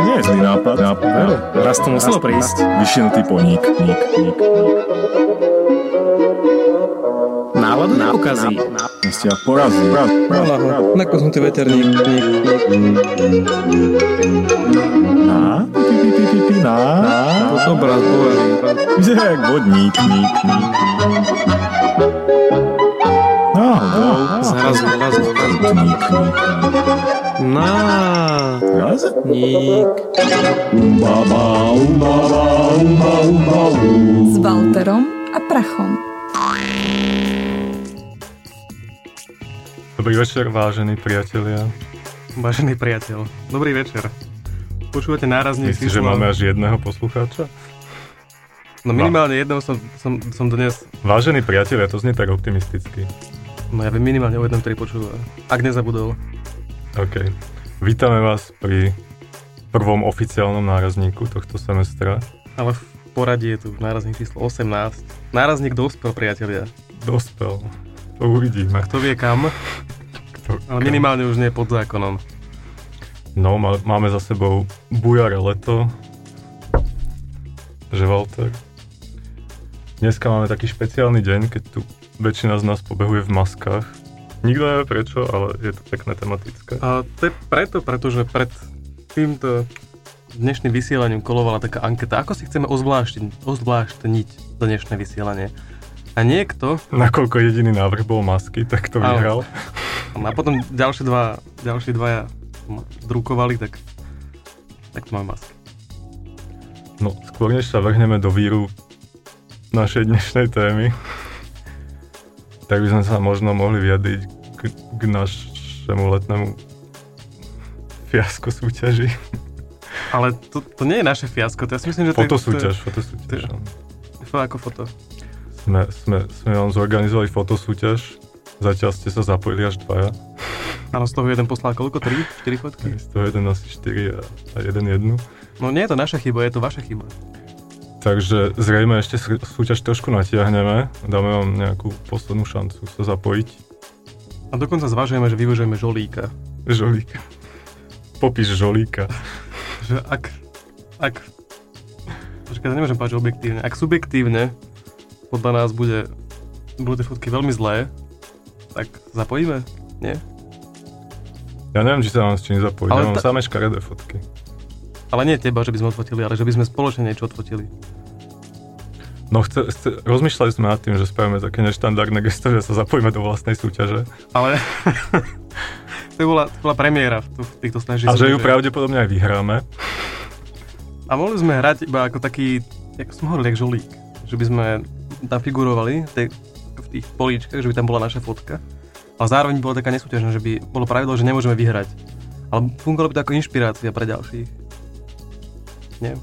to nie je zlý nápad. nápad. Raz to muselo prísť. Vyšinutý poník. Ník, ník, ník. Náladu neukazí. Ste ja porazí. Poraz, poraz, Hola, poraz. nakosnutý veterník. Na? Pi, pi, pi, na? Na? To som obraz. Vyzerá jak vodník. Ník, ník, ník. Náhodou. Zrazu, zrazu, zrazu. Na, Raz? ník. Umbaba, umbaba, umba, umba, um. s Walterom a Prachom. Dobrý večer, vážení priatelia. Vážený priateľ, dobrý večer. Počúvate nárazník Myslíš, že máme až jedného poslucháča? No minimálne jedného som, som, som dnes... Vážení priatelia, to znie tak optimisticky. No ja viem minimálne o jednom, ktorý počúva. Ak nezabudol. OK. Vítame vás pri prvom oficiálnom nárazníku tohto semestra. Ale v poradí je tu nárazník číslo 18. Nárazník dospel, priatelia. Dospel. To uvidíme. Kto vie kam, Kto- ale minimálne už nie pod zákonom. No, má, máme za sebou bujare leto. Že Walter? Dneska máme taký špeciálny deň, keď tu väčšina z nás pobehuje v maskách. Nikto nevie prečo, ale je to pekné tematické. A to je preto, pretože pred týmto dnešným vysielaním kolovala taká anketa, ako si chceme ozvláštniť, ozvláštniť dnešné vysielanie. A niekto, Nakoľko jediný návrh bol masky, tak to vyhral. a potom ďalšie dva, ďalšie dvaja drukovali, tak, tak to máme masky. No, skôr než sa vrhneme do víru našej dnešnej témy, tak by sme sa možno mohli vyjadriť k, k našemu letnému fiasko súťaži. Ale to, to nie je naše fiasko, to ja si myslím, že. Fotosúťaž, To fotosúťaž. to- to ako foto. Sme, sme, sme vám zorganizovali fotosúťaž, zatiaľ ste sa zapojili až dvaja. Áno, z toho jeden poslal koľko? 3? 4 fotky? Z toho jeden asi 4 a, a jeden jednu. No nie je to naša chyba, je to vaša chyba. Takže zrejme ešte sú- súťaž trošku natiahneme. Dáme vám nejakú poslednú šancu sa zapojiť. A dokonca zvažujeme, že využijeme žolíka. Žolíka. Popíš žolíka. Že ak... Ak... Počkaj, nemôžem povedať, že objektívne. Ak subjektívne podľa nás bude, budú tie fotky veľmi zlé, tak zapojíme? Nie? Ja neviem, či sa mám s čím zapojiť. Ale ja mám ta- samé škaredé fotky. Ale nie teba, že by sme odfotili, ale že by sme spoločne niečo odfotili. No chce, chce, rozmýšľali sme nad tým, že spravíme také neštandardné gesto, že sa zapojíme do vlastnej súťaže. Ale... to, bola, to bola premiéra v, v týchto snaží. A že ju pravdepodobne aj vyhráme. A mohli sme hrať iba ako taký, ako som hovoril, jak žolík. Že by sme tam figurovali tej, v tých políčkach, že by tam bola naša fotka. Ale zároveň bola taká nesúťažná, že by bolo pravidlo, že nemôžeme vyhrať. Ale fungovalo by to ako inšpirácia pre ďalších. Nie?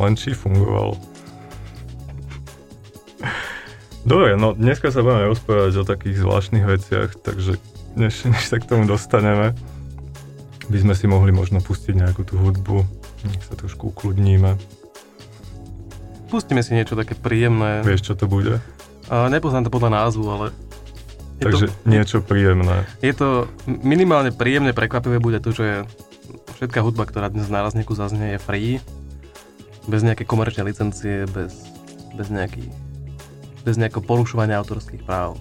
Len či fungovalo. Dobre, no dneska sa budeme rozprávať o takých zvláštnych veciach, takže než, než sa k tomu dostaneme, by sme si mohli možno pustiť nejakú tú hudbu, nech sa trošku ukludníme. Pustíme si niečo také príjemné. Vieš, čo to bude? A nepoznám to podľa názvu, ale... Je Takže to, niečo príjemné. je to minimálne príjemne prekvapivé bude to, že všetká hudba, ktorá dnes na razníku zaznie, je free. Bez nejaké komerčnej licencie, bez, bez nejakých bez nejakého porušovania autorských práv.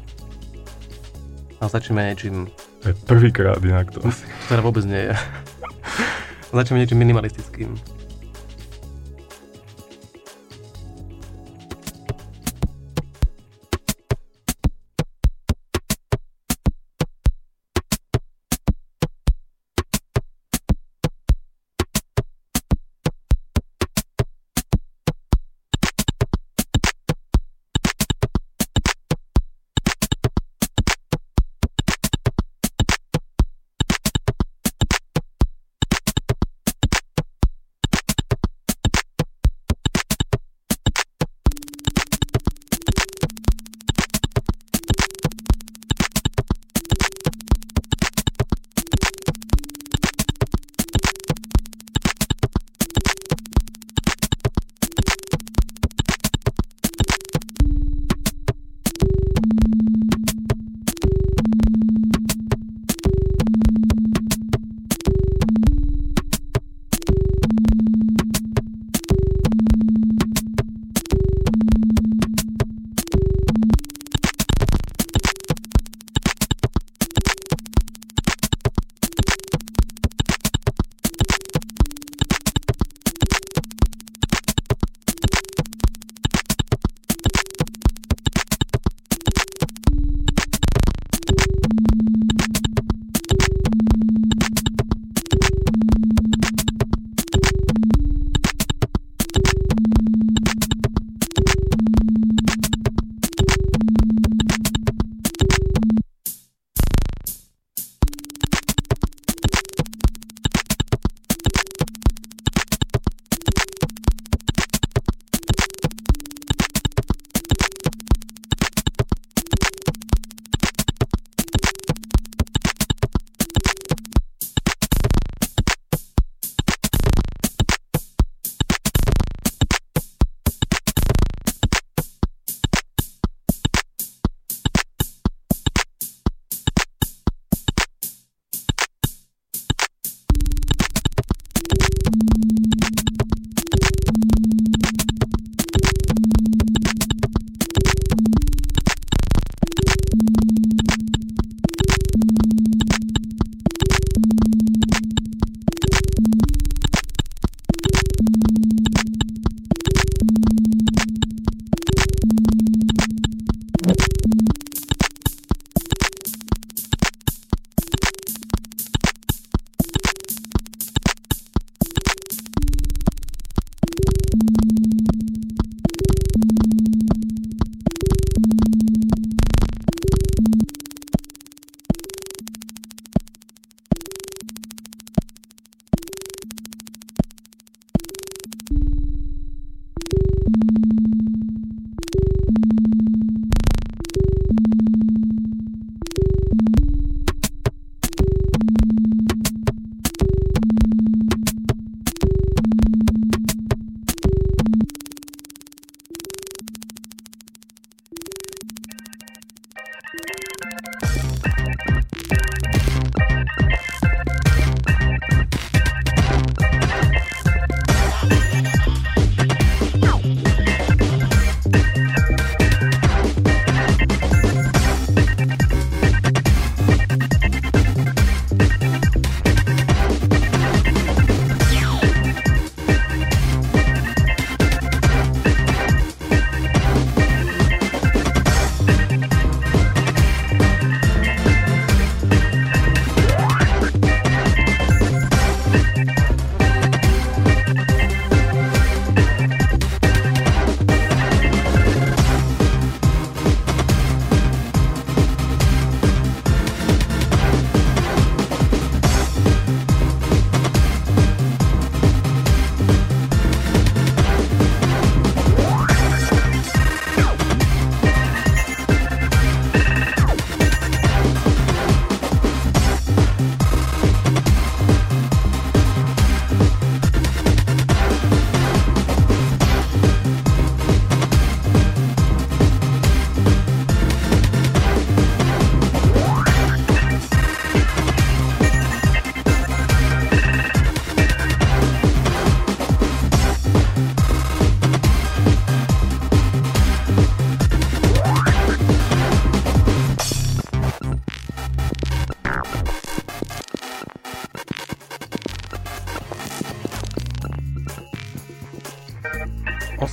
A začneme niečím, To je prvýkrát inak to ktoré vôbec nie je. začneme niečím minimalistickým.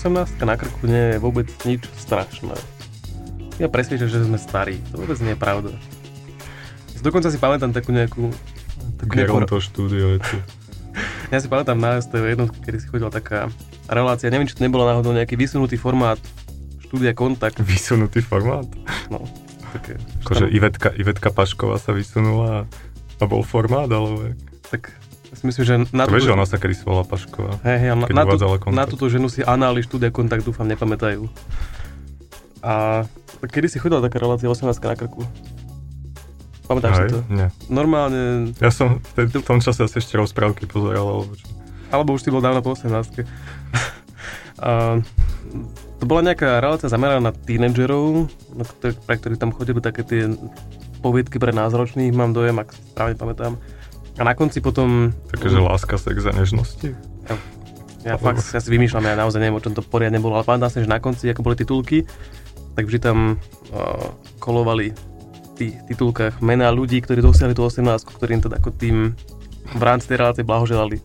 18 na krku nie je vôbec nič strašné. Ja presvedčam, že sme starí. To vôbec nie je pravda. Dokonca si pamätám takú nejakú... Takú nejakú Geronto štúdio je tu. ja si pamätám na STV jednotke, kedy si chodila taká relácia. Neviem, či to nebolo náhodou nejaký vysunutý formát štúdia Kontakt. Vysunutý formát. No, také, Akože Ivetka, Ivetka Pašková sa vysunula a, bol formát, alebo tak myslím, že na To vieš, že túto, ona sa kedy volala Pašková. hej, hej, na, na, tú, Kontakt. na túto ženu si anály štúdia Kontakt dúfam nepamätajú. A kedy si chodila taká relácia 18 na krku? Pamätáš si to? nie. Normálne, Ja som v, tej, v tom čase asi ešte rozprávky pozeral, alebo čo. alebo už si bol dávno po 18 A, to bola nejaká relácia zameraná na tínedžerov, na pre ktorých tam chodili také tie poviedky pre názročných, mám dojem, ak správne pamätám. A na konci potom... Také, že láska, sex a nežnosti. Ja fakt, ja si vymýšľam, ja naozaj neviem, o čom to poriadne bolo, ale pamätám si, že na konci, ako boli titulky, tak vždy tam uh, kolovali v tých titulkách mená ľudí, ktorí dosiahli tú 18, ktorým teda ako tým v rámci tej relácie blahoželali.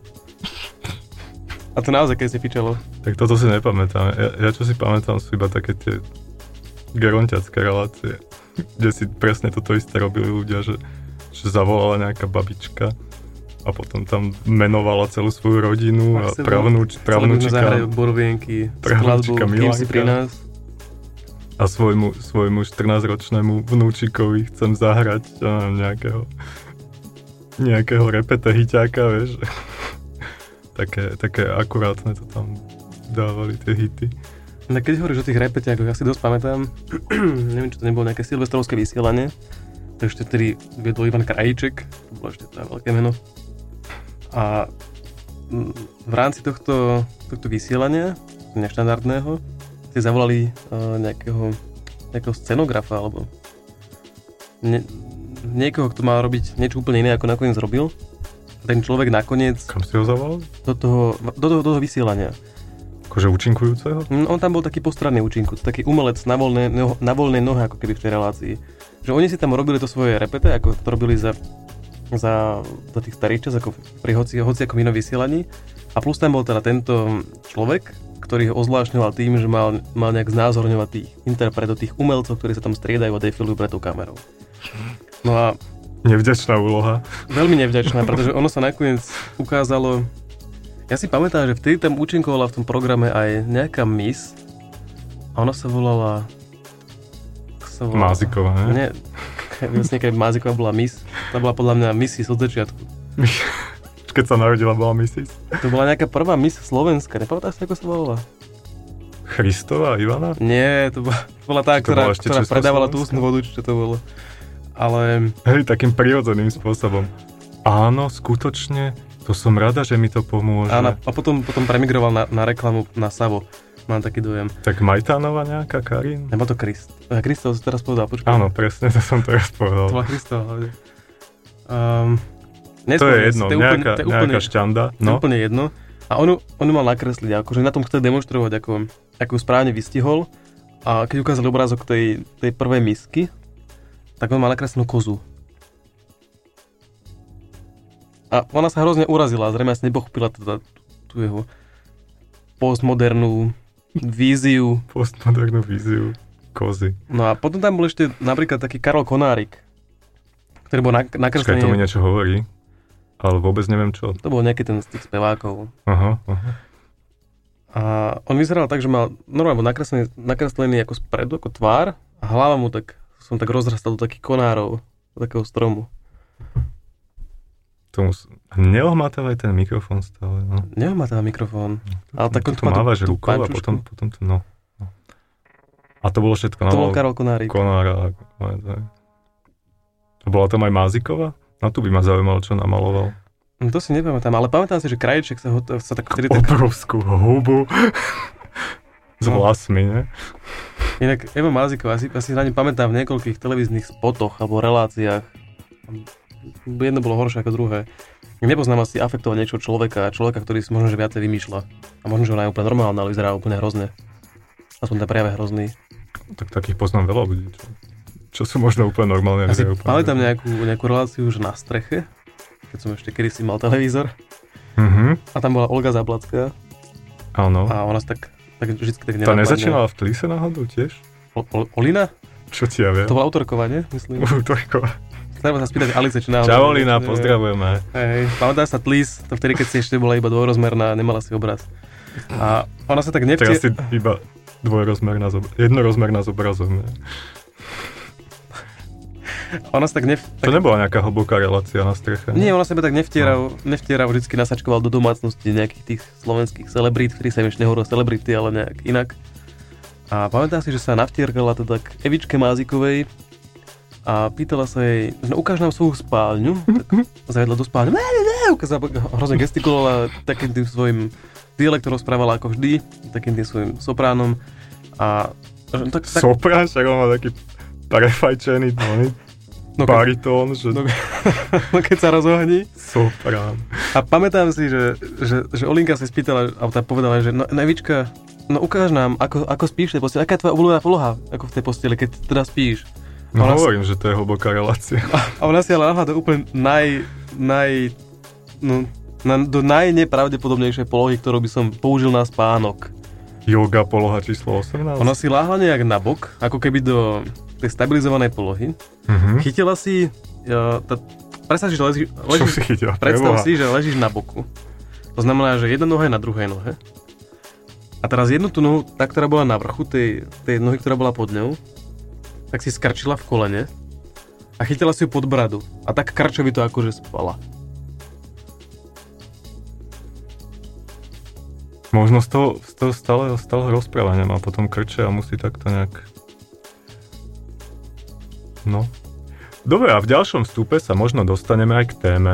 A to naozaj keď si fičalo. Tak toto si nepamätám. Ja, ja čo si pamätám sú iba také tie gerontiacké relácie, kde si presne toto isté robili ľudia, že, že zavolala nejaká babička a potom tam menovala celú svoju rodinu a Ak sa pravnúč, pravnúčika borovienky, Pravnúčika si Milanka. pri nás. a svojmu, svojmu 14-ročnému vnúčikovi chcem zahrať ja nejakého nejakého repete hyťáka, vieš. také, také akurátne to tam dávali tie hity. No keď hovoríš o tých repetiakoch, ja si dosť pamätám, neviem, či to nebolo nejaké silvestrovské vysielanie, takže ešte vtedy viedol Ivan Krajíček, to bolo ešte teda veľké meno. A mm, v rámci tohto, tohto vysielania, neštandardného, si zavolali uh, nejakého, nejakého scenografa, alebo ne, niekoho, kto mal robiť niečo úplne iné, ako nakoniec robil. Ten človek nakoniec Kam si ho zavolal? do toho, do toho, do toho vysielania Akože účinkujúceho? Mm, On tam bol taký postranný účinku, taký umelec na voľnej, na voľnej nohe, ako keby v tej relácii. Že oni si tam robili to svoje repete, ako to robili za, za, za tých starých čas, ako pri hoci, hoci ako inom vysielaní. A plus tam bol teda tento človek, ktorý ho ozvlášňoval tým, že mal, mal nejak znázorňovať tých interpretov, tých umelcov, ktorí sa tam striedajú a defilujú pred tou kamerou. No a Nevďačná úloha. veľmi nevďačná, pretože ono sa nakoniec ukázalo... Ja si pamätám, že vtedy tam účinkovala v tom programe aj nejaká miss a ona sa volala... Sa volala Máziková, ne? Nie, vlastne keď Máziková bola miss, to bola podľa mňa missis od začiatku. Keď sa narodila, bola Mrs. To bola nejaká prvá miss Slovenska, nepamätáš si, ako sa volala? Christová Ivana? Nie, to bola, to bola tá, To ktorá, bola ktorá predávala tú ústnu vodu, čo to bolo. Ale Hej, takým prirodzeným spôsobom. Áno, skutočne, to som rada, že mi to pomôže. áno, a potom, potom premigroval na, na reklamu na Savo. Mám taký dojem. Tak Majtánova nejaká, Karin? Nebo to Krist. Eh, Kristov si teraz povedal, počkaj. Áno, presne, to som teraz To povedal. bola Kristova hlavne. Um, To je jedno, nejaká, to je úplne, nejaká šťanda. to je No, úplne jedno. A onu, onu mal nakresliť, akože na tom chce demonstrovať, ako, ako správne vystihol. A keď ukázali obrázok tej, tej prvej misky, tak on mal nakreslenú kozu. A ona sa hrozne urazila, zrejme asi nepochopila teda tú jeho postmodernú víziu. postmodernú víziu kozy. No a potom tam bol ešte napríklad taký Karol Konárik, ktorý bol Čakaj, nakreslený. to mi niečo hovorí, ale vôbec neviem čo. To bol nejaký ten z tých spevákov. Aha, aha. A on vyzeral tak, že mal normálne bol nakreslený, nakreslený ako spredu, ako tvár a hlava mu tak, som tak rozrastal do takých konárov, do takého stromu. Tomu, neohmatávaj ten mikrofón stále, no. Teda mikrofón. Ale tak to mávaš rukou a potom, potom to, no. no. A to bolo všetko, no. To bol Karol Konárik. Konára. A bola tam aj Máziková? No tu by ma zaujímalo, čo namaloval. No to si nepamätám, ale pamätám si, že Krajček sa, ho, sa tak vtedy tak... Obrovskú hubu. S No. vlasmi, ne? Inak Eva Máziková, asi, asi na ne pamätám v niekoľkých televíznych spotoch alebo reláciách. Jedno bolo horšie ako druhé. Nepoznám asi afektovať niečo človeka, človeka, ktorý si možno že viacej vymýšľa. A možno, že ona je úplne normálna, ale vyzerá úplne hrozne. Aspoň ten prejave hrozný. Tak takých poznám veľa ľudí, čo, čo sú možno úplne normálne. Ja si úplne pamätám nejakú, nejakú reláciu už na streche, keď som ešte kedy si mal televízor. Mhm, A tam bola Olga Zablacká áno. a ona sa tak tak vždy tak nenapadne. nezačínala v Tlise náhodou tiež? O, o, Olina? Čo ti ja viem? To bola autorková, nie? Myslím. Útorková. Treba sa spýtať Alice, či náhodou... Čau Olina, Nie. pozdravujeme. Hej, pamätáš sa Tlis, to vtedy, keď si ešte bola iba dvojrozmerná, nemala si obraz. A ona sa tak Teraz nevtie... si iba dvojrozmerná, zob- jednorozmerná s obrazom. Ne? Ona sa tak nev... To nebola nejaká hlboká relácia na streche. Nie, ona sebe tak nevtiera, nevtiera, vždycky nasačkoval do domácnosti nejakých tých slovenských celebrít, ktorých sa im ešte nehovorilo celebrity, ale nejak inak. A pamätá si, že sa navtierkala to tak Evičke Mázikovej a pýtala sa jej, že no, ukáž nám svoju spálňu, tak zajedla do spálne, ne, ne, ne, ukázala, hrozne gestikulovala, takým tým svojim dialektom rozprávala ako vždy, takým tým svojim sopránom a tak, tak, Soprán, však on má taký prefajčený tóny, no, baritón, že no, no, keď sa rozohní. soprán. A pamätám si, že, že, že Olinka si spýtala, alebo tá povedala, že no, Nevička, no ukáž nám, ako, ako spíš v tej posteli, aká je tvoja obľúbená poloha, ako v tej posteli, keď teda spíš. No Ona si- hovorím, že to je hlboká relácia. A ona si ale náhľadá úplne naj, naj, no, na, do najnepravdepodobnejšej polohy, ktorú by som použil na spánok. Yoga poloha číslo 18. Ona si láhla nejak na bok, ako keby do tej stabilizovanej polohy. Mhm. Chytila si, uh, tá, predstav si, že leží, Čo ležíš, si chytil? Predstav Preboha. si, že ležíš na boku. To znamená, že jedna noha je na druhej nohe. A teraz jednu tú nohu, tá, ktorá bola na vrchu tej, tej nohy, ktorá bola pod ňou, tak si skrčila v kolene a chytila si ju pod bradu. A tak krčovito akože spala. Možno z toho, z toho stále, stále rozprávania má potom krče a musí takto nejak... No. Dobre, a v ďalšom stupe sa možno dostaneme aj k téme.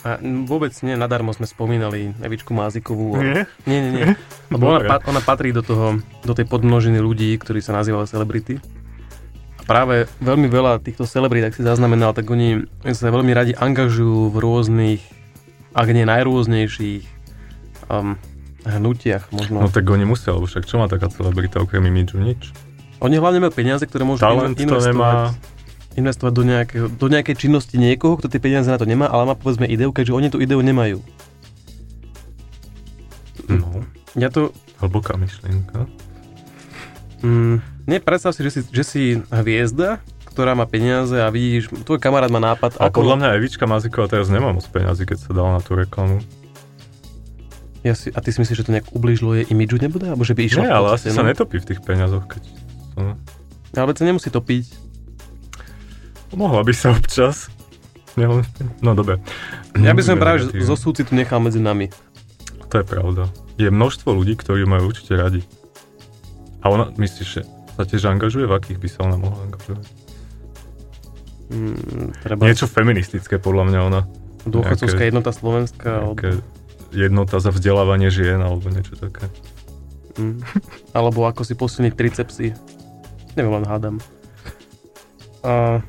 A vôbec nie, nadarmo sme spomínali Evičku Mázikovú. Nie? Nie, nie, nie. Lebo ona, Dobre. pa- ona patrí do toho, do tej podmnožiny ľudí, ktorí sa nazývajú celebrity. A práve veľmi veľa týchto celebrit, ak si zaznamenal, tak oni sa veľmi radi angažujú v rôznych, ak nie najrôznejších um, hnutiach. No Možno. tak oni musia, lebo však čo má taká celebrita okrem imidžu? Nič. Oni hlavne majú peniaze, ktoré môžu Talent inve- to nemá. Investovať do, nejakého, do nejakej činnosti niekoho, kto tie peniaze na to nemá, ale má povedzme ideu, keďže oni tú ideu nemajú. No, Ja to... hlboká myšlienka. Mm, nie, predstav si že, si, že si hviezda, ktorá má peniaze a vidíš, tvoj kamarát má nápad, A podľa mňa Evička Maziková teraz nemá moc peniazy, keď sa dala na tú reklamu. Ja si, a ty si myslíš, že to nejak ubližilo jej imidžu nebude? Alebo že by išla Nie, ale asi sa no? netopí v tých peniazoch, keď... No. Ale sa nemusí topiť. Mohla by sa občas. No dobre. Ja by som práve zo súcitu nechal medzi nami. To je pravda. Je množstvo ľudí, ktorí majú určite radi. A ona, myslíš, že sa tiež angažuje? V akých by sa ona mohla angažovať? Mm, treba Niečo feministické, podľa mňa ona. dôchodcovská jednota Slovenska. Alebo, jednota za vzdelávanie žien, alebo niečo také. mm, alebo ako si posilniť tricepsy. Neviem, len hádam. A,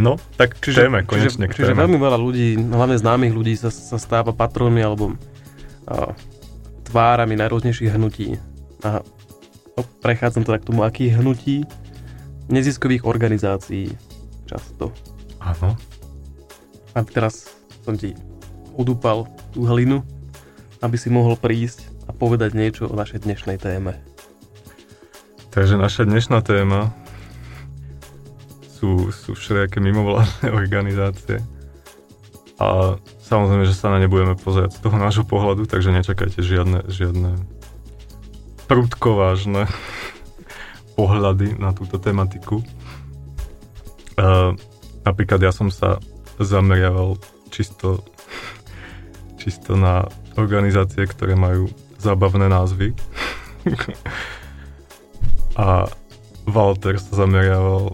No, tak čiže, téme, konečne čiže, k čiže téme. veľmi veľa ľudí, hlavne známych ľudí sa, sa stáva patrónmi alebo a, tvárami najrôznejších hnutí. A no, prechádzam teda k tomu, akých hnutí neziskových organizácií často. Áno. A teraz som ti udúpal tú hlinu, aby si mohol prísť a povedať niečo o našej dnešnej téme. Takže naša dnešná téma sú, sú všelijaké mimovládne organizácie. A samozrejme, že sa na ne budeme pozerať z toho nášho pohľadu, takže nečakajte žiadne, žiadne prudkovážne pohľady na túto tematiku. Uh, napríklad ja som sa zameriaval čisto, čisto na organizácie, ktoré majú zábavné názvy. A Walter sa zameriaval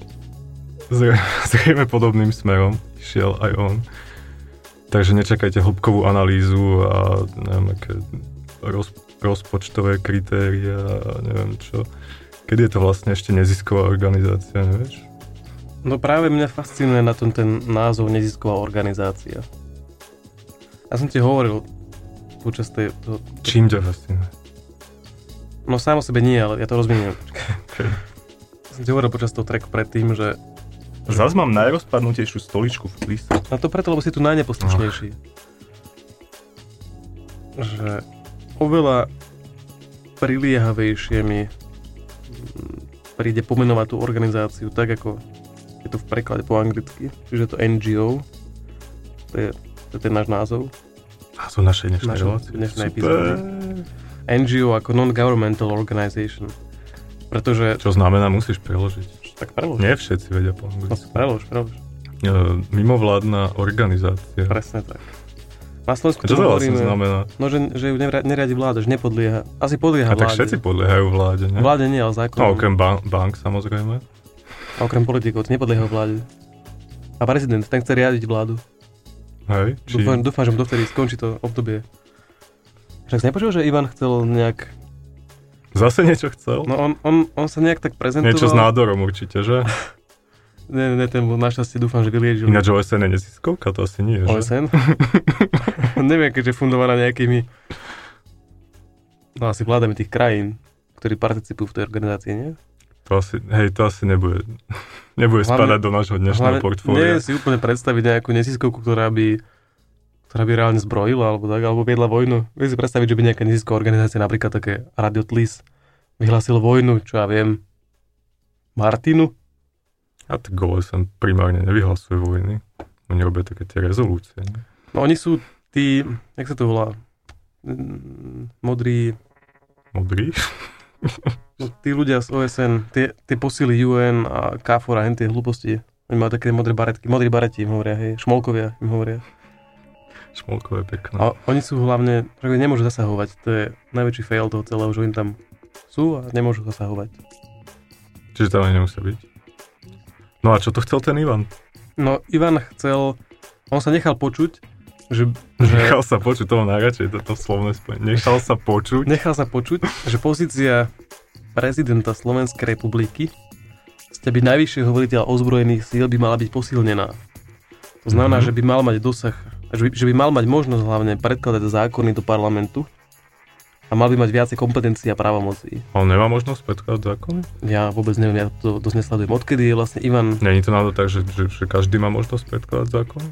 zrejme podobným smerom, išiel aj on. Takže nečakajte hĺbkovú analýzu a neviem, aké roz, rozpočtové kritéria a neviem čo. Kedy je to vlastne ešte nezisková organizácia, nevieš? No práve mňa fascinuje na tom ten názov nezisková organizácia. Ja som ti hovoril počas tej... To, Čím ťa fascinuje? no sám o sebe nie, ale ja to rozviniem. Okay. Som ti hovoril počas toho tracku predtým, že Zas mám najrozpadnutejšiu stoličku v lise. A to preto, lebo si tu najneposlušnejší. Že oveľa priliehavejšie mi mm, príde pomenovať tú organizáciu tak, ako je to v preklade po anglicky, čiže to NGO, to je, to je ten náš názov, to našej dnešnej relácie. dnešnej epizódy. NGO ako Non-Governmental Organization. Pretože, Čo znamená, musíš preložiť. Tak prelož. Nie všetci vedia po No, anglicky. prelož, prelož. E, Mimovládna organizácia. Presne tak. Na Slovensku to hovoríme- znamená? No, že, že ju neriadi vláda, že nepodlieha. Asi podlieha A tak vláde. všetci podliehajú vláde, ne? Vláde nie, ale zákon. No, okrem ban- bank samozrejme. A okrem politikov, to nepodlieha vláde. A prezident, ten chce riadiť vládu. Hej? Či... Dúfam, dúfam, že mu dovtedy skončí to obdobie. Však si nepočul, že Ivan chcel nejak... Zase niečo chcel? No on, on, on sa nejak tak prezentoval. Niečo s nádorom určite, že? Ne, ne, ten bol našťastie dúfam, že vyliečil. Ináč OSN je neziskovka, to asi nie, že? OSN? Neviem, keďže fundovaná nejakými... No asi vládami tých krajín, ktorí participujú v tej organizácii, nie? To asi, hej, to asi nebude, nebude Hlavne- spadať do nášho dnešného Hlavne portfólia. Neviem si úplne predstaviť nejakú neziskovku, ktorá by ktorá by reálne zbrojila, alebo tak, alebo viedla vojnu. Viem si predstaviť, že by nejaká nezisková organizácia, napríklad také Radio Tlis, vyhlásil vojnu, čo ja viem, Martinu. A tak OSN primárne nevyhlasuje vojny. Oni robia také tie rezolúcie. Ne? No oni sú tí, jak sa to volá, modrí, Modrý? no, tí ľudia z OSN, tie, tie posily UN a KFOR a tie hlúposti. Oni majú také modré baretky, modrí bareti im hovoria, hej, šmolkovia im hovoria. Šmolkové pekné. A oni sú hlavne, že nemôžu zasahovať, to je najväčší fail toho celého, že oni tam sú a nemôžu zasahovať. Čiže tam ani nemusia byť. No a čo to chcel ten Ivan? No Ivan chcel, on sa nechal počuť, že, že Nechal sa počuť, toho najradšej, toto slovné spojenie. Nechal sa počuť. nechal sa počuť, že pozícia prezidenta Slovenskej republiky ste byť najvyššieho veliteľa ozbrojených síl by mala byť posilnená. To znamená, Mhm. že by mal mať dosah, že by, že by mal mať možnosť hlavne predkladať zákony do parlamentu a mal by mať viacej kompetencií a právomocí. A on nemá možnosť predkladať zákony? Ja vôbec neviem, ja to dosť nesledujem. Odkedy je vlastne Ivan, Není to náhodou tak, že, že, že každý má možnosť predkladať zákony?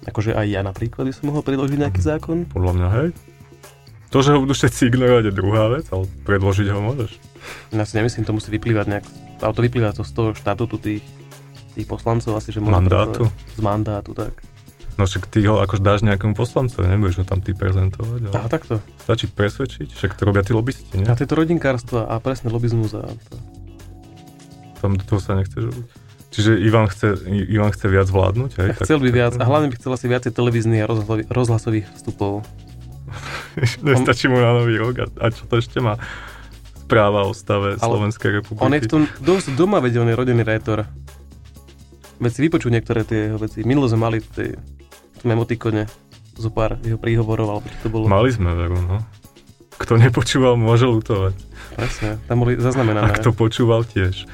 akože aj ja napríklad by som mohol predložiť nejaký zákon? Podľa mňa, hej. To, že ho budú všetci ignorovať je druhá vec, ale predložiť ho môžeš. Ja si nemyslím, to musí vyplývať nejak, ale to vyplýva to z toho štatútu tých, tých poslancov asi, že môžu Mandátu. Z mandátu, tak. No však ty ho akož dáš nejakému poslancovi, nebudeš ho tam ty prezentovať, ale A takto. stačí presvedčiť, však to robia tí lobbysti, nie? A to je to rodinkárstvo a presne lobizmus a to. Tam do toho sa nechceš robiť. Čiže Ivan chce, Ivan chce viac vládnuť, hej? A chcel by viac a hlavne by chcel asi viacej televíznych a rozhlasových, vstupov. Nestačí mu na nový rok a, a čo to ešte má? Správa o stave Ale Slovenskej republiky. On je v tom dosť doma, je rodený rétor. Veď si vypočuť niektoré tie veci. Minulo sme mali v tej, v tom emotikone zo pár jeho príhovorov, alebo to bolo. Mali sme veru, no. Kto nepočúval, môže lutovať. Presne, tam boli A zaznamenané. kto počúval tiež.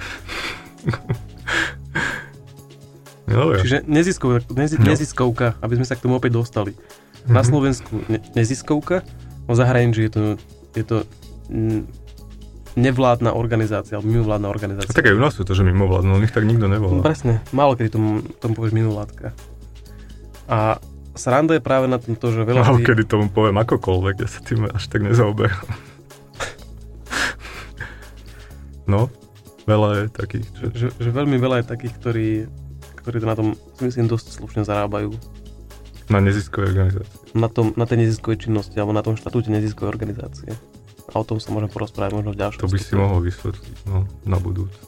Dobre. Čiže neziskovka, nezi, No. neziskovka, aby sme sa k tomu opäť dostali. Na Mhm. Slovensku ne, neziskovka, no zahraničí je to, je to nevládna organizácia, alebo mimovládna A organizácia. tak aj u nás sú to, že mimovládne, no nich tak nikto No, nevolá. presne, málo kedy tomu, tomu povieš mimovládka. A sranda je práve na tom to, že veľa ľudí... kedy tomu poviem akokoľvek, ja sa tým až tak nezaoberám. no, veľa je takých, Že, že... že, veľmi veľa je takých, ktorí, ktorí to na tom, myslím, dosť slušne zarábajú. Na neziskovej organizácii. Na, tom, na tej neziskovej činnosti, alebo na tom štatúte neziskovej organizácie. A o tom sa môžem porozprávať možno v ďalšom To by si mohol vysvetliť, no, na budúce.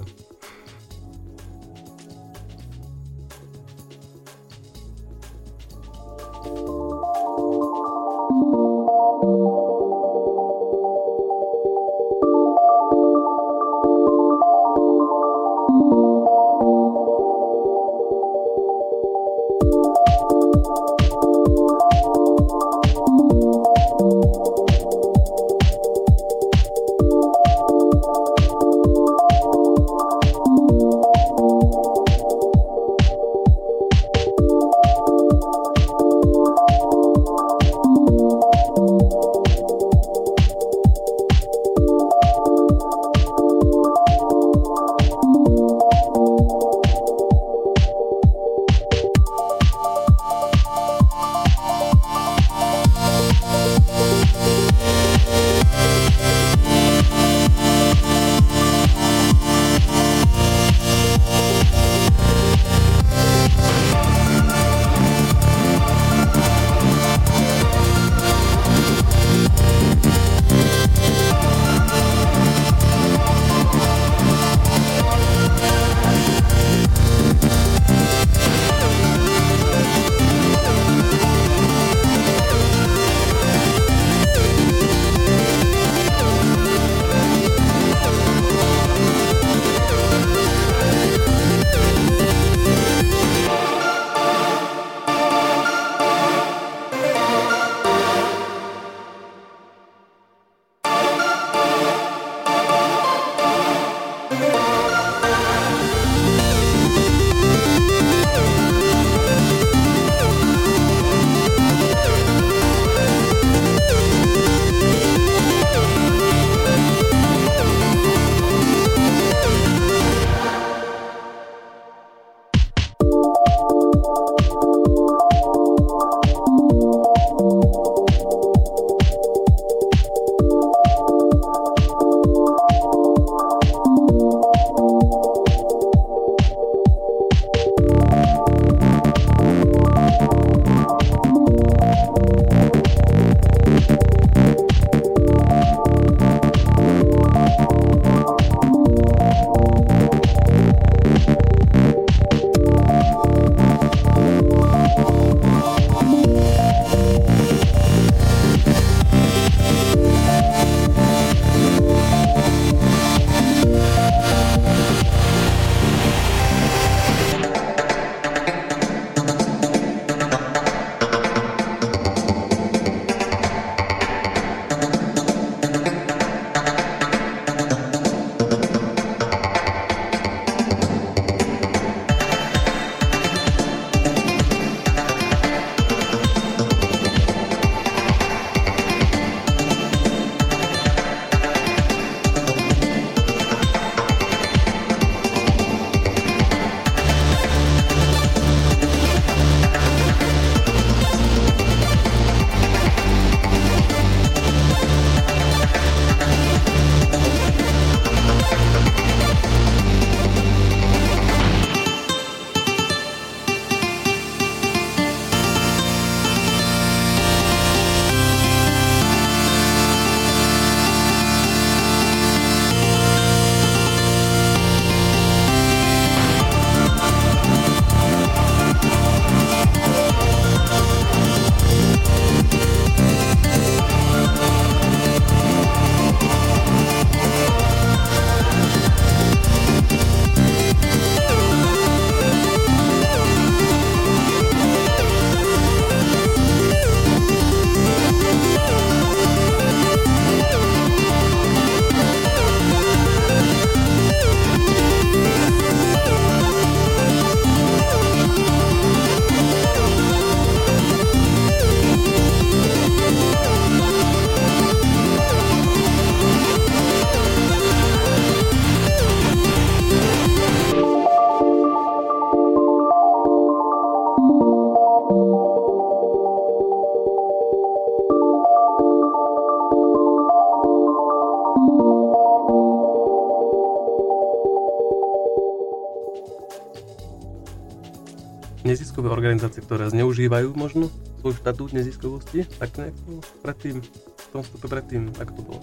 Organizácie, ktoré zneužívajú možno svoj štatút neziskovosti, tak nejak to predtým, v tom stupe predtým, ako to bolo.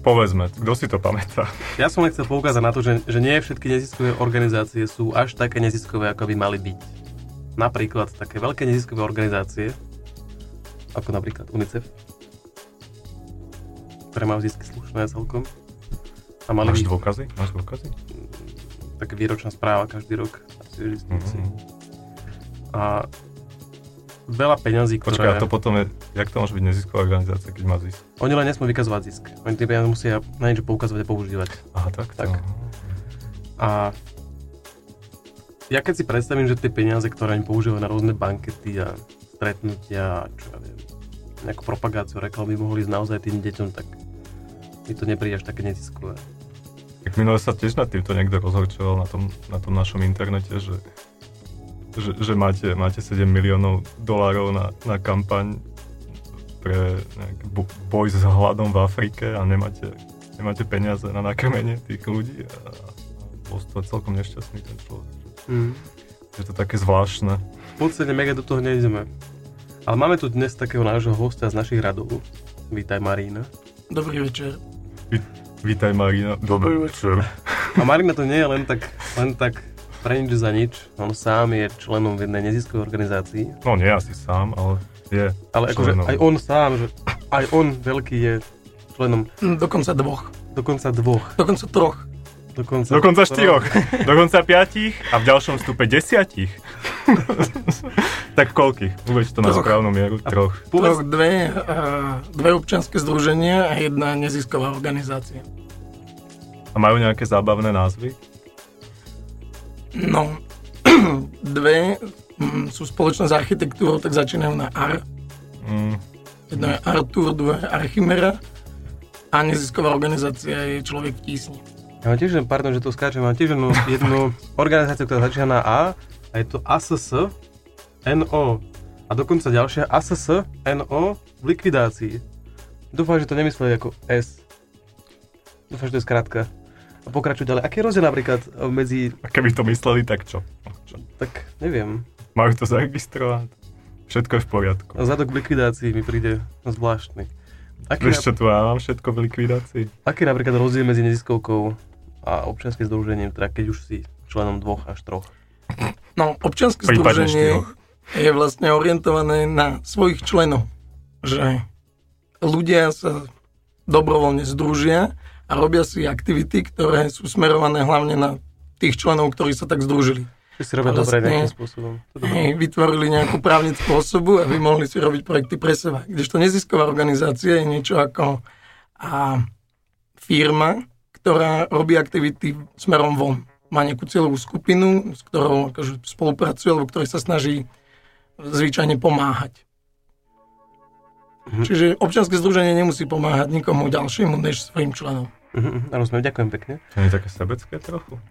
Povedzme, kto si to pamätá? Ja som len chcel poukázať na to, že, že nie všetky neziskové organizácie sú až také neziskové, ako by mali byť. Napríklad také veľké neziskové organizácie, ako napríklad UNICEF, ktoré majú zisky slušné celkom. A mali Máš dôkazy? Máš dôkazy? také výročná správa každý rok. Mhm. A veľa peňazí, ktoré... Počkaj, a to potom je, jak to môže byť nezisková organizácia, keď má zisk? Oni len nesmú vykazovať zisk. Oni tie peniaze musia na niečo poukazovať a používať. Aha, tak, Tak. A ja keď si predstavím, že tie peniaze, ktoré oni používajú na rôzne bankety a stretnutia a čo ja viem, nejakú propagáciu, reklamy mohli ísť naozaj tým deťom, tak mi to nepríde až také neziskové. Tak minule sa tiež nad týmto niekto rozhorčoval na tom, na tom našom internete, že, že, že máte, máte 7 miliónov dolárov na, na kampaň pre boj s hladom v Afrike a nemáte, nemáte peniaze na nakrmenie tých ľudí a, bol toho celkom nešťastný ten človek. Mm. Je to také zvláštne. V podstate mega do toho nejdeme. Ale máme tu dnes takého nášho hostia z našich radov. Vítaj Marína. Dobrý večer. Vítaj Marina. Dobrý večer. A Marina to nie je len tak, len tak pre nič za nič. On sám je členom v jednej neziskovej organizácii. No nie asi sám, ale je. Ale akože aj on sám, že aj on veľký je členom Hm, Dokonca dvoch. dokonca dvoch. Dokonca troch. Dokonca, Dokonca štyroch, dokonca piatich a v ďalšom stupe desiatich. tak koľkých? Uveď to na Troch. správnu mieru. Troch. Troch dve, uh, dve občianske združenia a jedna nezisková organizácia. A majú nejaké zábavné názvy? No, dve mm, sú spoločné s architektúrou, tak začínajú na AR. Mm, Jedno je Artur, druhé je Archimera a nezisková organizácia je Človek v tísni. ja mám tiež, pardon, že to skáčem, mám tiež jednu, jednu organizáciu, ktorá začína na A a je to ASS NO. A dokonca ďalšia ASS NO v likvidácii. Dúfam, že to nemysleli ako S. Dúfam, že to je skrátka. A pokračuj ďalej. Aký je rozdiel napríklad medzi, a keby to mysleli, tak čo? Čo? tak neviem, Majú to zaregistrovať? Všetko je v poriadku. zadok v likvidácii mi príde zvláštny. Aký, Vieš, čo tu ja mám všetko v likvidácii? aký je napríklad rozdiel medzi neziskovkou a občianským združením, teda keď už si členom dvoch až troch? No, občianske Prípadne združenie štyroch. je vlastne orientované na svojich členov. Že ľudia sa dobrovoľne združia a robia si aktivity, ktoré sú smerované hlavne na tých členov, ktorí sa tak združili. Že si robia A dobre vlastne- nejakým spôsobom. Hej, vytvorili nejakú právnickú osobu, aby mohli si robiť projekty pre seba. Kdežto nezisková organizácia je niečo ako a, firma, ktorá robí aktivity smerom von. Má nejakú cieľovú skupinu, s ktorou akože, spolupracuje, alebo ktorej sa snaží zvyčajne pomáhať. Mhm. Čiže občianske združenie nemusí pomáhať nikomu ďalšiemu než svojim členom. Mhm, mhm, Rozumiem, ďakujem pekne. To je také sebecké trochu?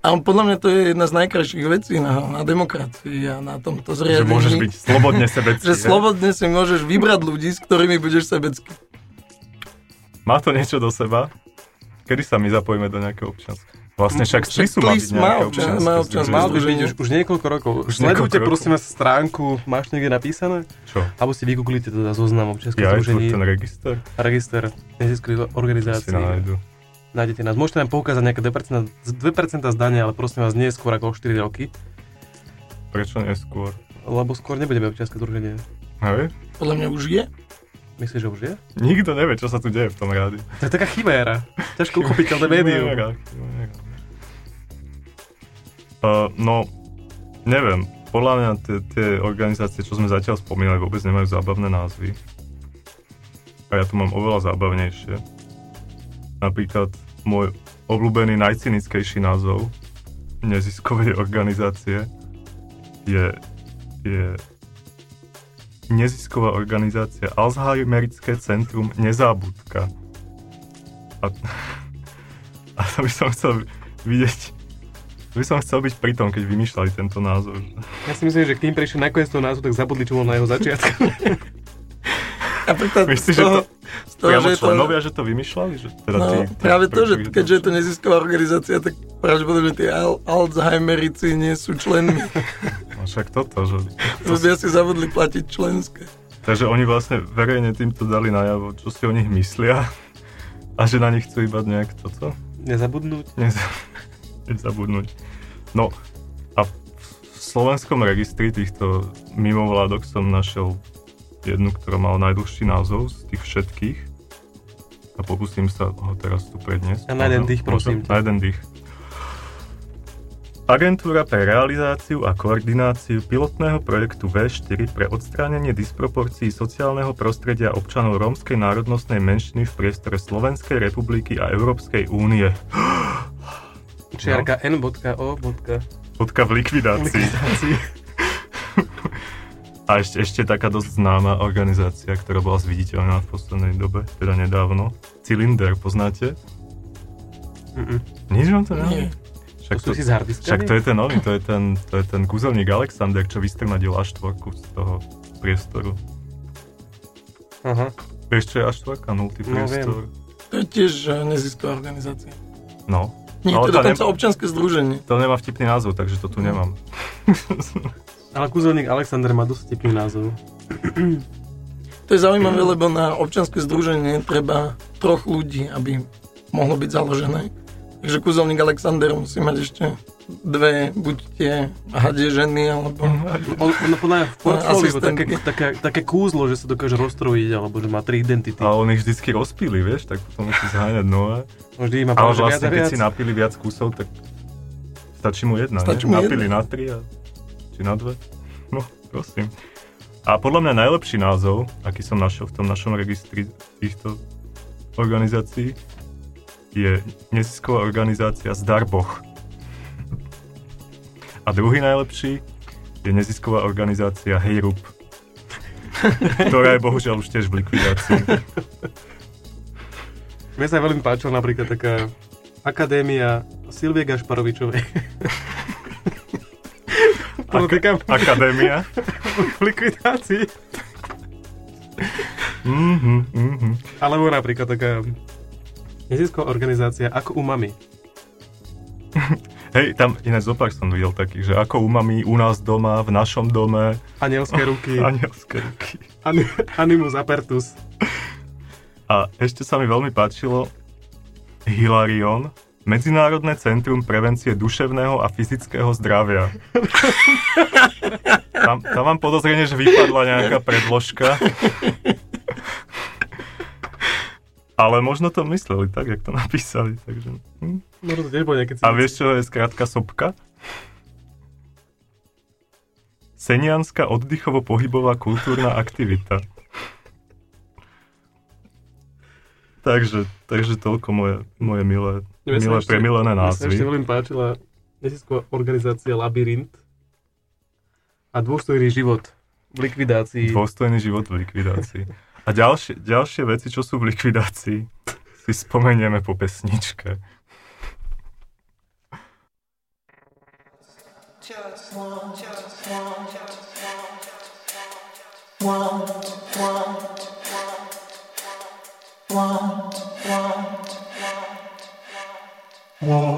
A podľa mňa to je jedna z najkrajších vecí na, na demokracii a na tomto Že zriadení. môžeš byť slobodne sebecký. že slobodne si môžeš vybrať ľudí, s ktorými budeš sebecký. Má to niečo do seba? Kedy sa my zapojíme do nejakého občianského? Vlastne však má Spis byť má občianske má združenie. Mal by byť už, už niekoľko rokov. Už Sledujte prosím vás stránku, máš niekde napísané? Čo? Alebo si vygooglite teda zoznam občianských Ja združení ten register register neziskových si organizácií. nájdu. Nájdete nás. Môžete nám poukázať nejaké 2%, 2% zdania, ale prosím vás, nie skôr ako o 4 roky, Prečo neskôr? lebo skôr nebudeme občianske združenie. Hej? Podľa mňa už je. Myslíš, že už je? Nikto nevie, čo sa tu deje v tom rádi. To je taká chiméra. Ťažko uchopiteľné médium. Chimera, chimera. No, neviem. Podľa mňa tie, tie organizácie, čo sme zatiaľ spomínali, vôbec nemajú zábavné názvy. A ja tu mám oveľa zábavnejšie. Napríklad môj obľúbený, najcynickejší názov neziskovej organizácie je, je nezisková organizácia Alzheimerické centrum Nezábudka. A, a to by som chcel vidieť, to by som chcel byť pri tom, keď vymýšľali tento názov. Ja si myslím, že k tým prišli nakoniec toho názvu, tak zabudli, čo bol na jeho začiatku. Napríklad Myslíš, z že toho, to- z toho, Priamo že je to, členovia, že to vymýšľali? Že teda no, tí, tí, práve to, že keďže je to nezisková organizácia, tak pravdepodobne tí Al- Alzheimerici nie sú členmi. však toto, že... To by asi zabudli platiť členské. Takže oni vlastne verejne týmto dali najavo, čo si o nich myslia a že na nich chcú iba nejak toto Nezabudnúť. neza- nezabudnúť. No a v slovenskom registri týchto mimovládok som našiel jednu, ktorá mala najdlhší názov z tých všetkých a pokúsim sa ho teraz tu predniesť. A na jeden dých, prosím? Na jeden dých. Agentúra pre realizáciu a koordináciu pilotného projektu V4 pre odstránenie disproporcií sociálneho prostredia občanov rómskej národnostnej menšiny v priestore Slovenskej republiky a Európskej únie. Čiarka n.o. Bodka v likvidácii. likvidácii. A ešte, ešte taká dosť známa organizácia, ktorá bola zviditeľná v poslednej dobe, teda nedávno. Cylinder, poznáte? Mm-mm. Nič vám to Nie. nevie? Však To sú si? Však to je ten nový, to je ten, to je ten kúzelník Alexander, čo vystrnadil A4 z toho priestoru. Aha. Vieš, čo je A4? Nultý No, priestor. To je tiež nezisková organizácia. No. Nie, Ale to je to dokonca nem- občianske združenie. To nemá vtipný názov, takže to tu nemám. Ale kúzelník Alexander má dosť tipný názov. To je zaujímavé, lebo na občianske združenie treba troch ľudí, aby mohlo byť založené. Takže kúzelník Alexander musí mať ešte dve, buď tie hadie ženy, alebo... On, on podľa mňa v portfóliu také, také, také kúzlo, že sa dokáže rozstrojiť, alebo že má tri identity. A on ich vždycky rozpíli, vieš, tak potom musí zháňať nové. Vždy má Ale vlastne, a keď viac. si napili viac kusov, tak stačí mu jedna, Stačí ne? mu Napili jedna. na tri a... či na dve? No, prosím. A podľa mňa najlepší názov, aký som našiel v tom našom registri týchto organizácií, je nezisková organizácia Zdarboch. A druhý najlepší je nezisková organizácia Hejrup, ktorá je bohužiaľ už tiež v likvidácii. Mne sa veľmi páčila napríklad taká akadémia Silvie Gašparovičovej. Podotýkam Akadémia. v likvidácii. Mhm, mhm. Alebo napríklad taká nezisková organizácia ako Umami. Hej, tam ináč zopár som videl takých, že ako umami u nás doma, v našom dome, Anielské ruky. anielské ruky. Ani- Animus apertus. A ešte sa mi veľmi páčilo Hilarion, Medzinárodné centrum prevencie duševného a fyzického zdravia. Tam, tam mám podozrenie, že vypadla nejaká predložka. Ale možno to mysleli tak, jak to napísali. Takže, hm. Možno to tiež bolo nejaké A vieš, čo je skrátka sopka? Senianská oddychovo-pohybová kultúrna aktivita. Takže, takže toľko moje, moje milé, Mne sa milé ešte- premilené Mne sa ešte názvy. veľmi páčila nezisková organizácia Labyrint a dôstojný život v likvidácii. Dôstojný život v likvidácii. A ďalšie, ďalšie veci, čo sú v likvidácii, si spomenieme po pesničke. Crush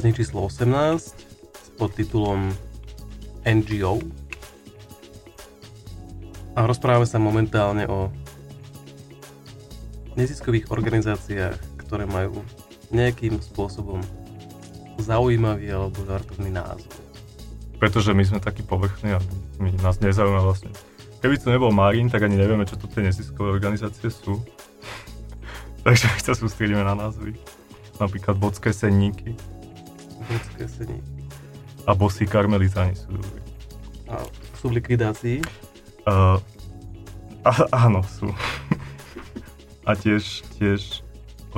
Nárazník číslo 18 s podtitulom NGO. A rozprávame sa momentálne o neziskových organizáciách, ktoré majú nejakým spôsobom zaujímavý alebo žartovný názov. Pretože my sme takí povrchní a my, nás nezaujíma vlastne. Keby tu nebol Marín, tak ani nevieme, čo to tie neziskové organizácie sú. Takže my sa sústredíme na názvy. Napríklad Bodské senníky Britské sení. a Bosí karmelitáni sú. A sú v likvidácii. Uh, a, áno, sú. a tiež, tiež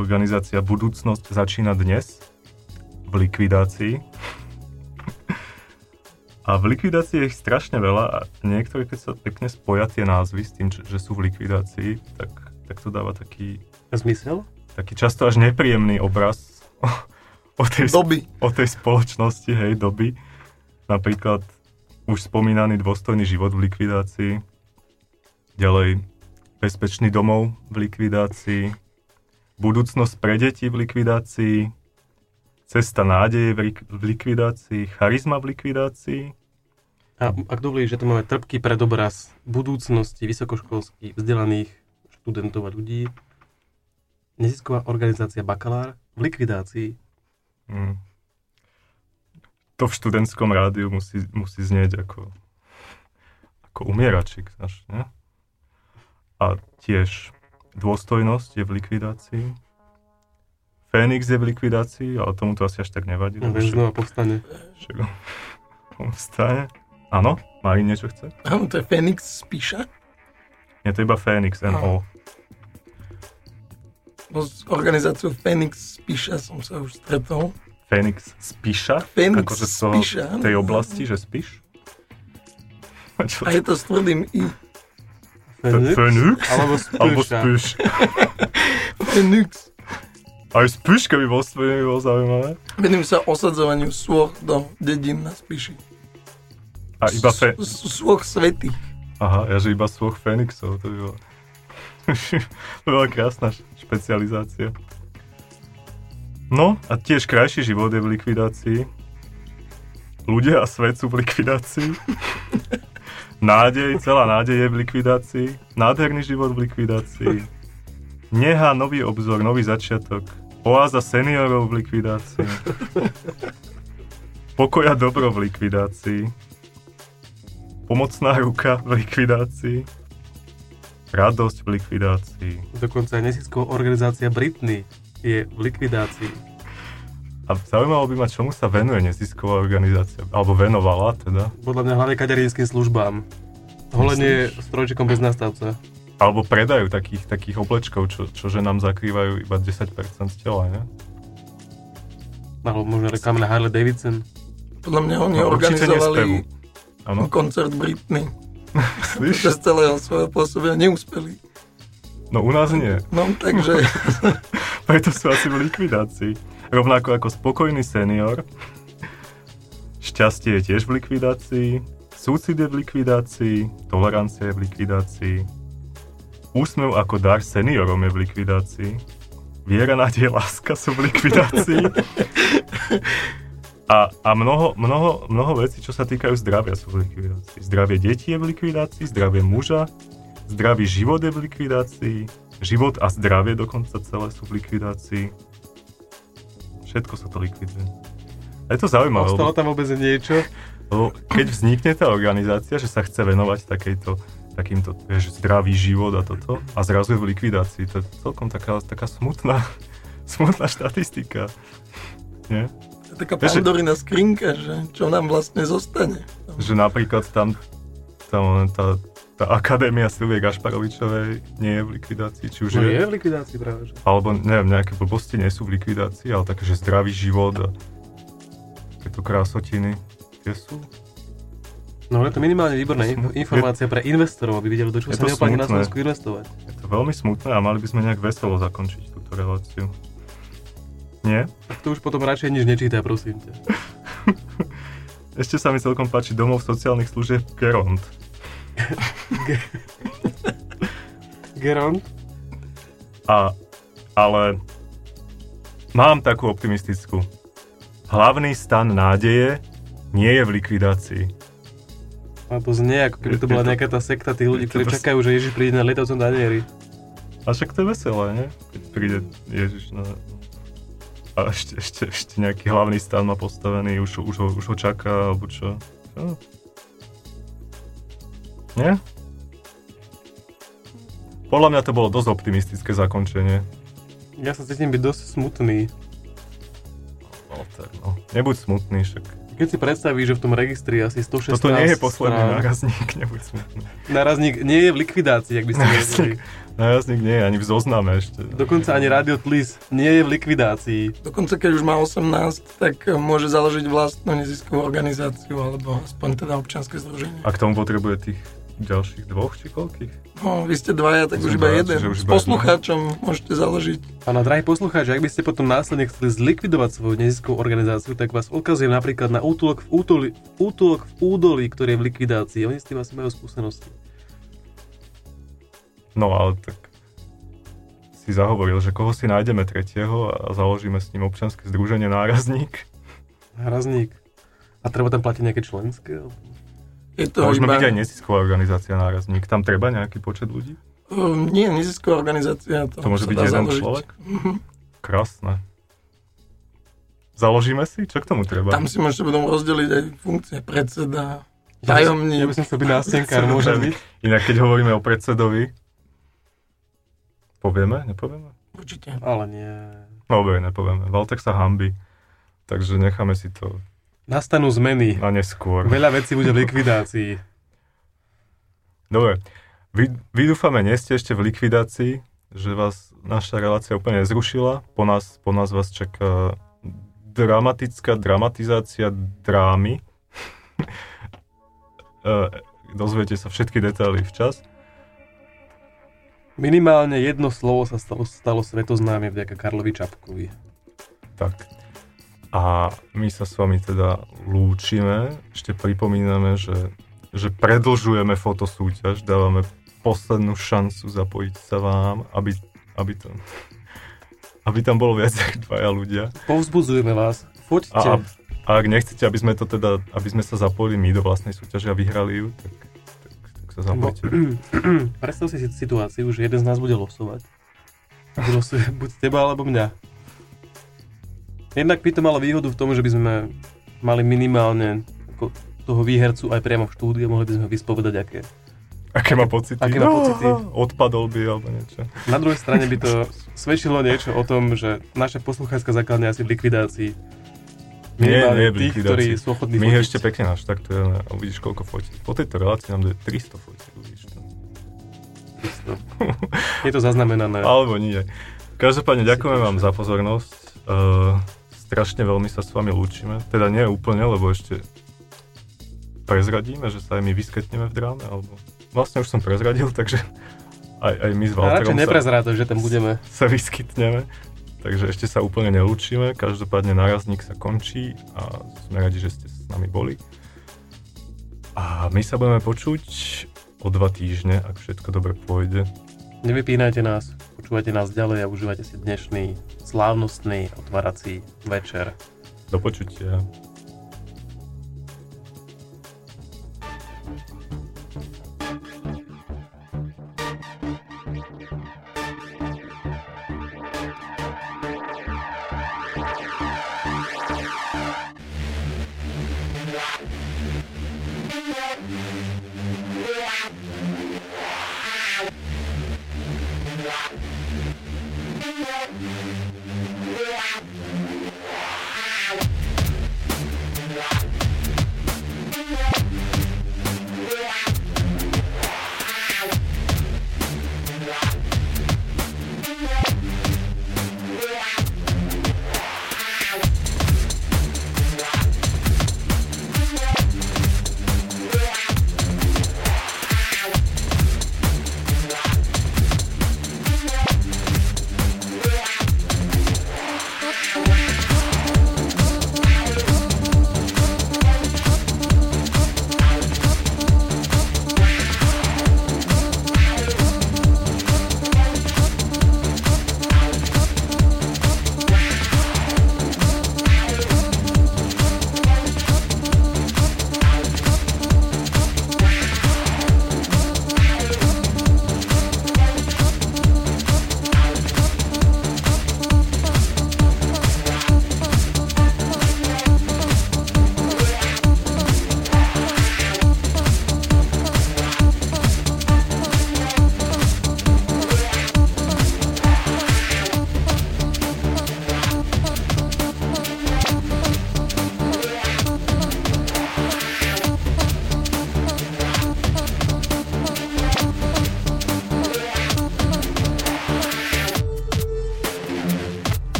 organizácia Budúcnosť začína dnes v likvidácii. A v likvidácii je ich strašne veľa a niektoré, keď sa pekne spoja tie názvy s tým, že sú v likvidácii, tak, tak to dáva taký, Zmysel? taký často až nepríjemný obraz o, tej, Doby. o tej spoločnosti, hej, doby. Napríklad už spomínaný dôstojný život v likvidácii, ďalej bezpečný domov v likvidácii, budúcnosť pre deti v likvidácii, cesta nádeje v, lik- v likvidácii, charizma v likvidácii, A ak dovolíš, že to máme trpký predobraz budúcnosti vysokoškolských vzdelaných študentov a ľudí, nezisková organizácia Bakalár v likvidácii. Mm. To v študentskom rádiu musí, musí znieť ako, ako umieračik, znaš, ne? A tiež dôstojnosť je v likvidácii. Fénix je v likvidácii, ale tomu to asi až tak nevadí. No, však- znova povstane. však on vstane. Áno? Marín niečo chce? Áno, to je Fenix z Píša. Nie, to je iba Fénix, NO. No, s organizáciou Fenix z Píša som sa už stretol. Fénix spíša? Fénix akože spíša, áno. tej oblasti, že spíš? A je to s tvrdým I. Fenix? Fénix? Alebo Alebo spíša. spíš. Fenix. Aj spíš, keby bol svojím bol zaujímavé. Venujú sa osadzovaniu sôch do dedín na Spíši. A iba fe... Sôch svetých. Aha, ja že iba svoch Fénixov, to by bolo... to bola krásna špecializácia. No, a tiež krajší život je v likvidácii. Ľudia a svet sú v likvidácii. Nádej, celá nádej je v likvidácii. Nádherný život v likvidácii. Neha, nový obzor, nový začiatok. Oáza seniorov v likvidácii. Pokoja dobro v likvidácii. Pomocná ruka v likvidácii. Radosť v likvidácii. Dokonca aj nezisková organizácia Britney je v likvidácii. A zaujímalo by ma, čomu sa venuje nezisková organizácia. Alebo venovala teda. Podľa mňa hlavne kaďarínskym službám. Holenie strojčekom bez nastavca. Alebo predajú takých, takých oblečkov, čo, čo že nám zakrývajú iba 10% z tela, ne? Alebo možno reklamy na Harley Davidson. Podľa mňa oni No, organizovali koncert Britney. Myslíš? Počas celého svojho pôsobenia neúspeli. No u nás nie. No, takže Preto sú asi v likvidácii. Rovnako ako spokojný senior. Šťastie je tiež v likvidácii. Súcit je v likvidácii. Tolerancia je v likvidácii. Úsmev ako dar seniorom je v likvidácii. Viera, nádej, láska sú v likvidácii. A, a mnoho, mnoho, mnoho vecí, čo sa týkajú zdravia, sú v likvidácii. Zdravie detí je v likvidácii, zdravie muža, zdravý život je v likvidácii, život a zdravie dokonca celé sú v likvidácii. Všetko sa to likviduje. A je to zaujímavé, Ostalo tam vôbec niečo? lebo keď vznikne tá organizácia, že sa chce venovať takejto, takýmto vieš, zdravý život a toto, a zrazu je v likvidácii, to je celkom taká, taká smutná, smutná štatistika. Nie? To je taká pandorina skrinka, že čo nám vlastne zostane. Že napríklad tam, tam tá, tá akadémia Silvie Gašparovičovej nie je v likvidácii, či už No je, je v likvidácii práve, že? alebo neviem, nejaké blbosti nie sú v likvidácii, ale také, že zdravý život a tieto krásotiny, tie sú. No je to minimálne výborná smutné. informácia pre investorov, aby videli, do čoho sa neoplatí na. Slovensku investovať. Je to veľmi smutné a mali by sme nejak veselo zakončiť túto reláciu. Nie? Tak to už potom radšej nič nečítaj, prosím ťa. Ešte sa mi celkom páči domov sociálnych služieb Geront. Geront? A, ale mám takú optimistickú. hlavný stan nádeje nie je v likvidácii. A to znie, ako keby to bola nejaká tá sekta tých ľudí, ktorí čakajú, že Ježiš príde na lietavcom Danieri. A však to je veselé, nie? Keď príde Ježiš na... A ešte, ešte, ešte nejaký hlavný stan má postavený, už, už, ho, už ho čaká, alebo čo. čo? Nie? Podľa mňa to bolo dosť optimistické zakončenie. Ja sa cítim byť dosť smutný. No, tak, no. Nebuď smutný, však. Keď si predstavíš, že v tom registri asi 116 Toto nie je posledný strán- nárazník, nebuď smutný. Nárazník nie je v likvidácii, ak by ste vedeli. Nárazník nie je ani v zozname ešte. Dokonca ani Radio Tlis nie je v likvidácii. Dokonca keď už má 18, tak môže založiť vlastnú neziskovú organizáciu alebo aspoň teda občianske združenie. A k tomu potrebuje tých ďalších dvoch, či koľkých? No, vy ste dvaja, tak už iba jeden. už S poslucháčom môžete založiť. A na drahí poslucháči, ak by ste potom následne chceli zlikvidovať svoju neziskovú organizáciu, tak vás odkazujem napríklad na útulok v útoli, útulok v údolí, ktorý je v likvidácii. Oni s tým asi majú skúsenosti. No ale tak si zahovoril, že koho si nájdeme tretieho a založíme s ním občianske združenie Nárazník. Hrazník. A treba tam platiť nejaké členské? Je to Môžeme iba... byť aj nezisková organizácia Nárazník. Tam treba nejaký počet ľudí? Um, nie, nezisková organizácia. To, To môže byť jeden založiť. človek? Mhm. Krásne. Založíme si? Čo k tomu treba? Tam si môžete potom rozdeliť aj funkcie predseda, Ja tajomník. by som chcel byť nástenkár, môže byť? Inak keď hovoríme o predsedovi, povieme? Nepovieme? Určite. Ale nie. No dobre, nepovieme. Valtek sa hambi, takže necháme si to Nastanú zmeny. na neskôr. Veľa vecí bude v likvidácii. Dobre, vy, vy dúfame, nie ste ešte v likvidácii, že vás naša relácia úplne nezrušila. Po nás, po nás vás čaká dramatická dramatizácia drámy. E, Dozviete sa všetky detaily včas. Minimálne jedno slovo sa stalo, stalo svetoznáme vďaka Karlovi Čapkovi. Tak. A my sa s vami teda lúčime. Ešte pripomíname, že, že predlžujeme fotosúťaž, dávame poslednú šancu zapojiť sa vám, aby, aby, to, aby tam bolo viac ako dvaja ľudia. Povzbudzujeme vás. Foďte. A, a ak nechcete, aby sme to teda, aby sme sa zapojili my do vlastnej súťaže a vyhrali ju, tak, tak, tak sa No, zapojte. predstav si situáciu, že jeden z nás bude losovať. Vylosuje buď teba, alebo mňa. Jednak by to malo výhodu v tom, že by sme mali minimálne ako toho výhercu aj priamo v štúdiu, mohli by sme ho vyspovedať, aké. Aké má pocity? Aké má pocity. Odpadol by alebo niečo. Na druhej strane by to svedčilo niečo o tom, že naša posluchácka základňa asi v likvidácii. Nie, Minimálne nie tých, ktorí sú ochotní My fotiť. ešte pekne naštartujeme a uvidíš, koľko fotí. Po tejto relácii nám je 300 fotí, uvidíš to. Je to zaznamenané. Alebo nie. Každopádne ďakujeme vám za pozornosť. Uh, strašne veľmi sa s vami lúčime. Teda nie úplne, lebo ešte prezradíme, že sa aj my vyskytneme v dráme, alebo... Vlastne už som prezradil, takže aj, aj my s Walterom sa, že tam budeme. sa vyskytneme. Takže ešte sa úplne nelúčime. Každopádne nárazník sa končí a sme radi, že ste s nami boli. A my sa budeme počuť o dva týždne, ak všetko dobre pôjde. Nevypínajte nás, počúvajte nás ďalej a užívajte si dnešný slávnostný otvárací večer. Do počutia. Yeah.